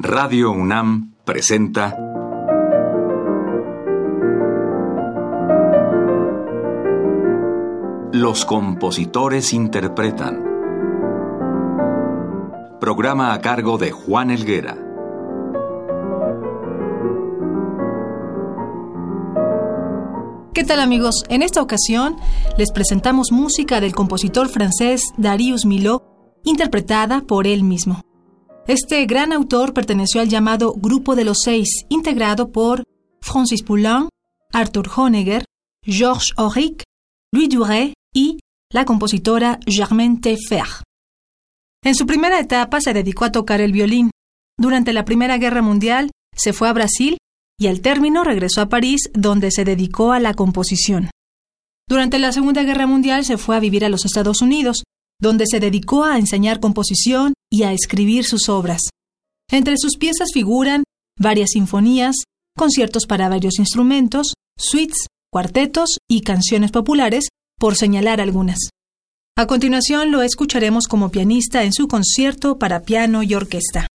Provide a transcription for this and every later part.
Radio UNAM presenta Los compositores interpretan. Programa a cargo de Juan Elguera. ¿Qué tal amigos? En esta ocasión les presentamos música del compositor francés Darius Milhaud, interpretada por él mismo. Este gran autor perteneció al llamado Grupo de los Seis, integrado por Francis Poulenc, Arthur Honegger, Georges Auric, Louis Duret y la compositora Germaine Teffer. En su primera etapa se dedicó a tocar el violín. Durante la Primera Guerra Mundial se fue a Brasil y al término regresó a París, donde se dedicó a la composición. Durante la Segunda Guerra Mundial se fue a vivir a los Estados Unidos, donde se dedicó a enseñar composición y a escribir sus obras. Entre sus piezas figuran varias sinfonías, conciertos para varios instrumentos, suites, cuartetos y canciones populares, por señalar algunas. A continuación lo escucharemos como pianista en su concierto para piano y orquesta.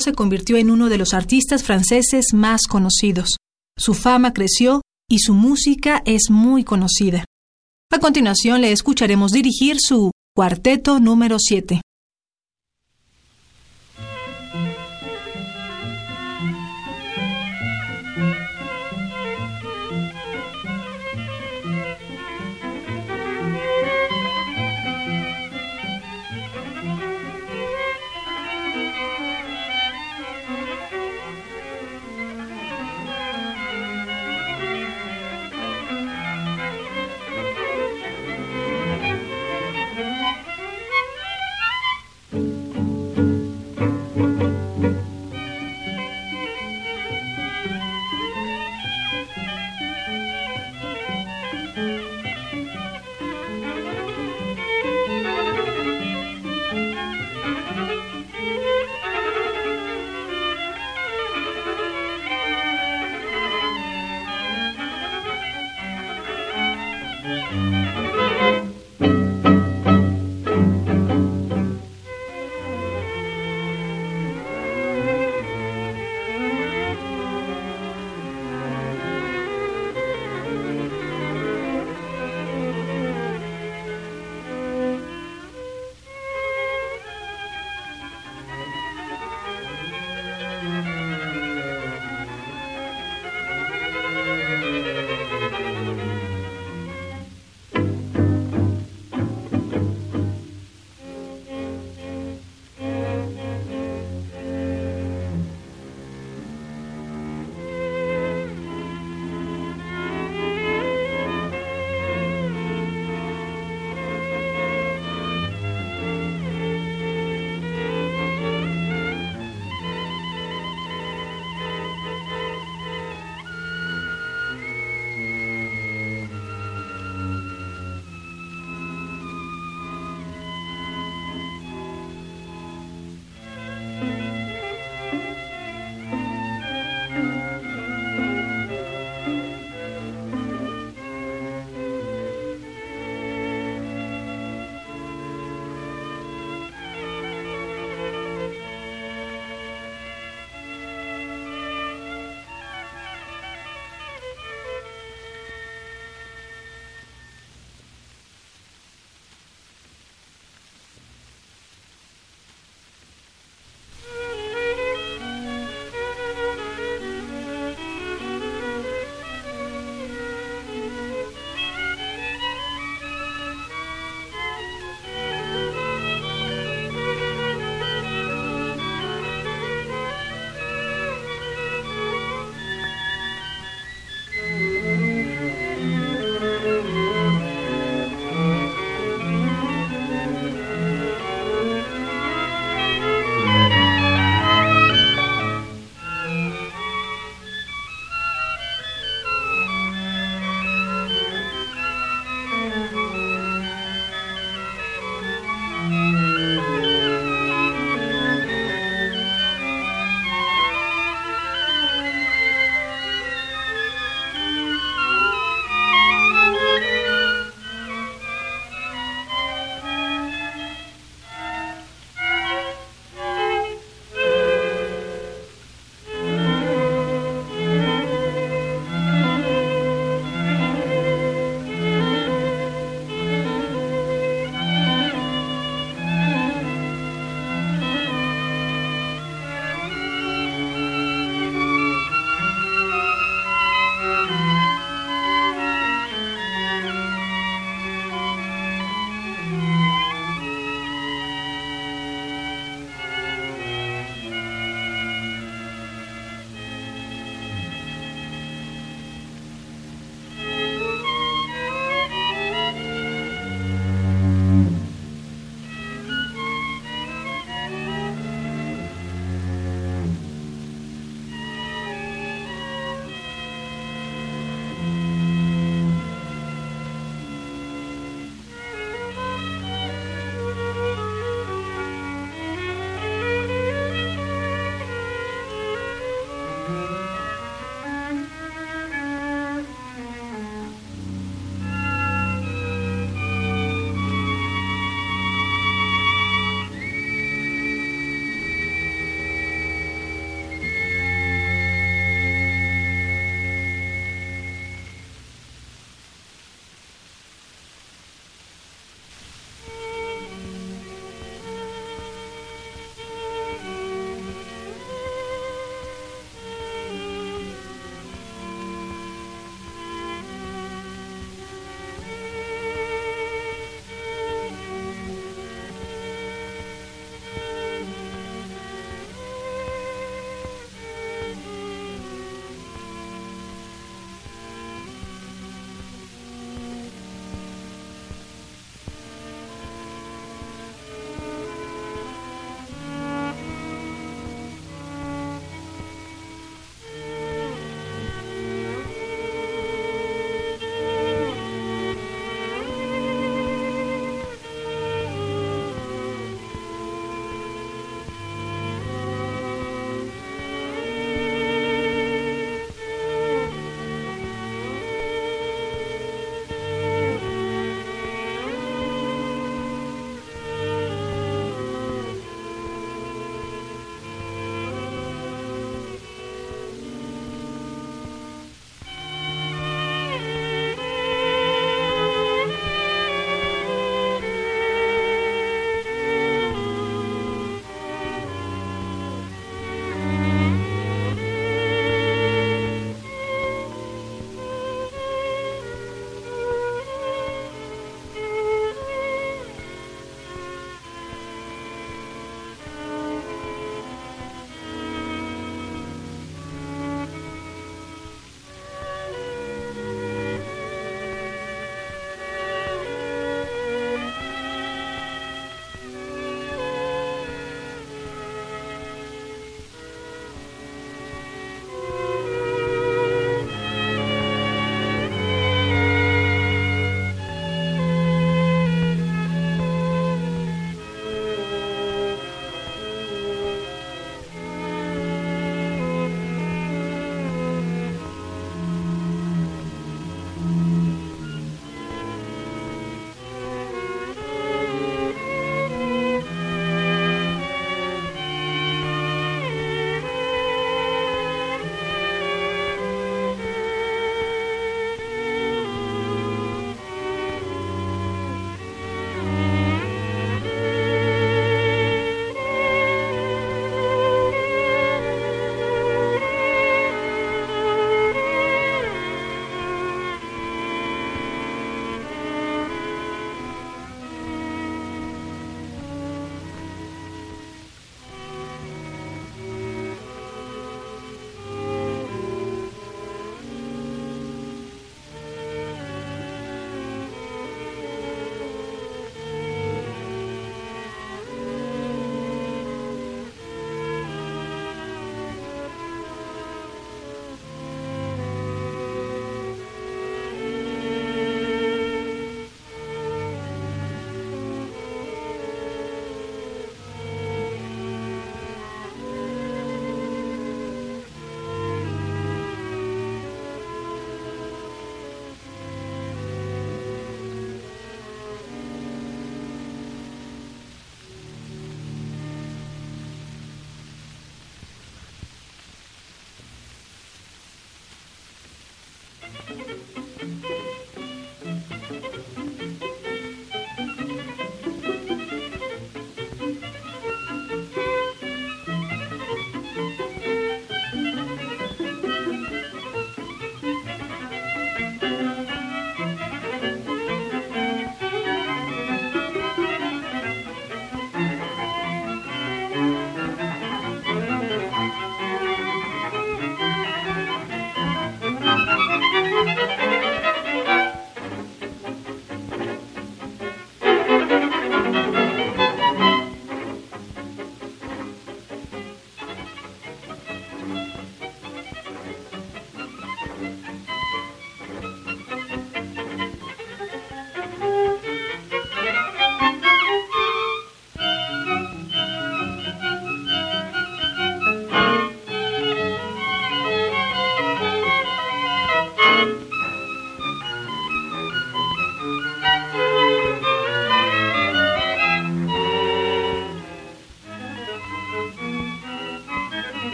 Se convirtió en uno de los artistas franceses más conocidos. Su fama creció y su música es muy conocida. A continuación le escucharemos dirigir su Cuarteto número 7.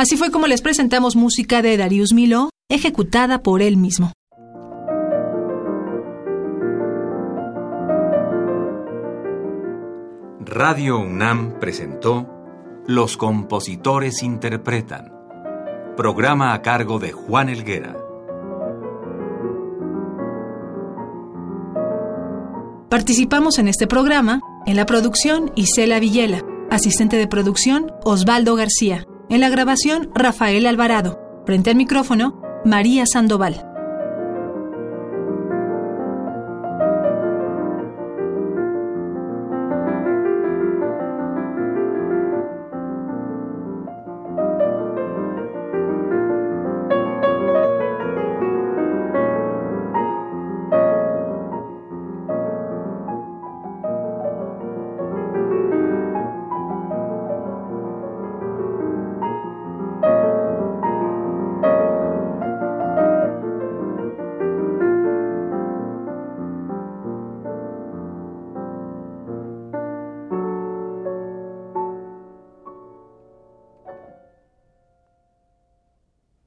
Así fue como les presentamos música de Darius Miló, ejecutada por él mismo. Radio UNAM presentó Los compositores interpretan, programa a cargo de Juan Elguera. Participamos en este programa en la producción Isela Villela, asistente de producción Osvaldo García, en la grabación Rafael Alvarado, frente al micrófono María Sandoval.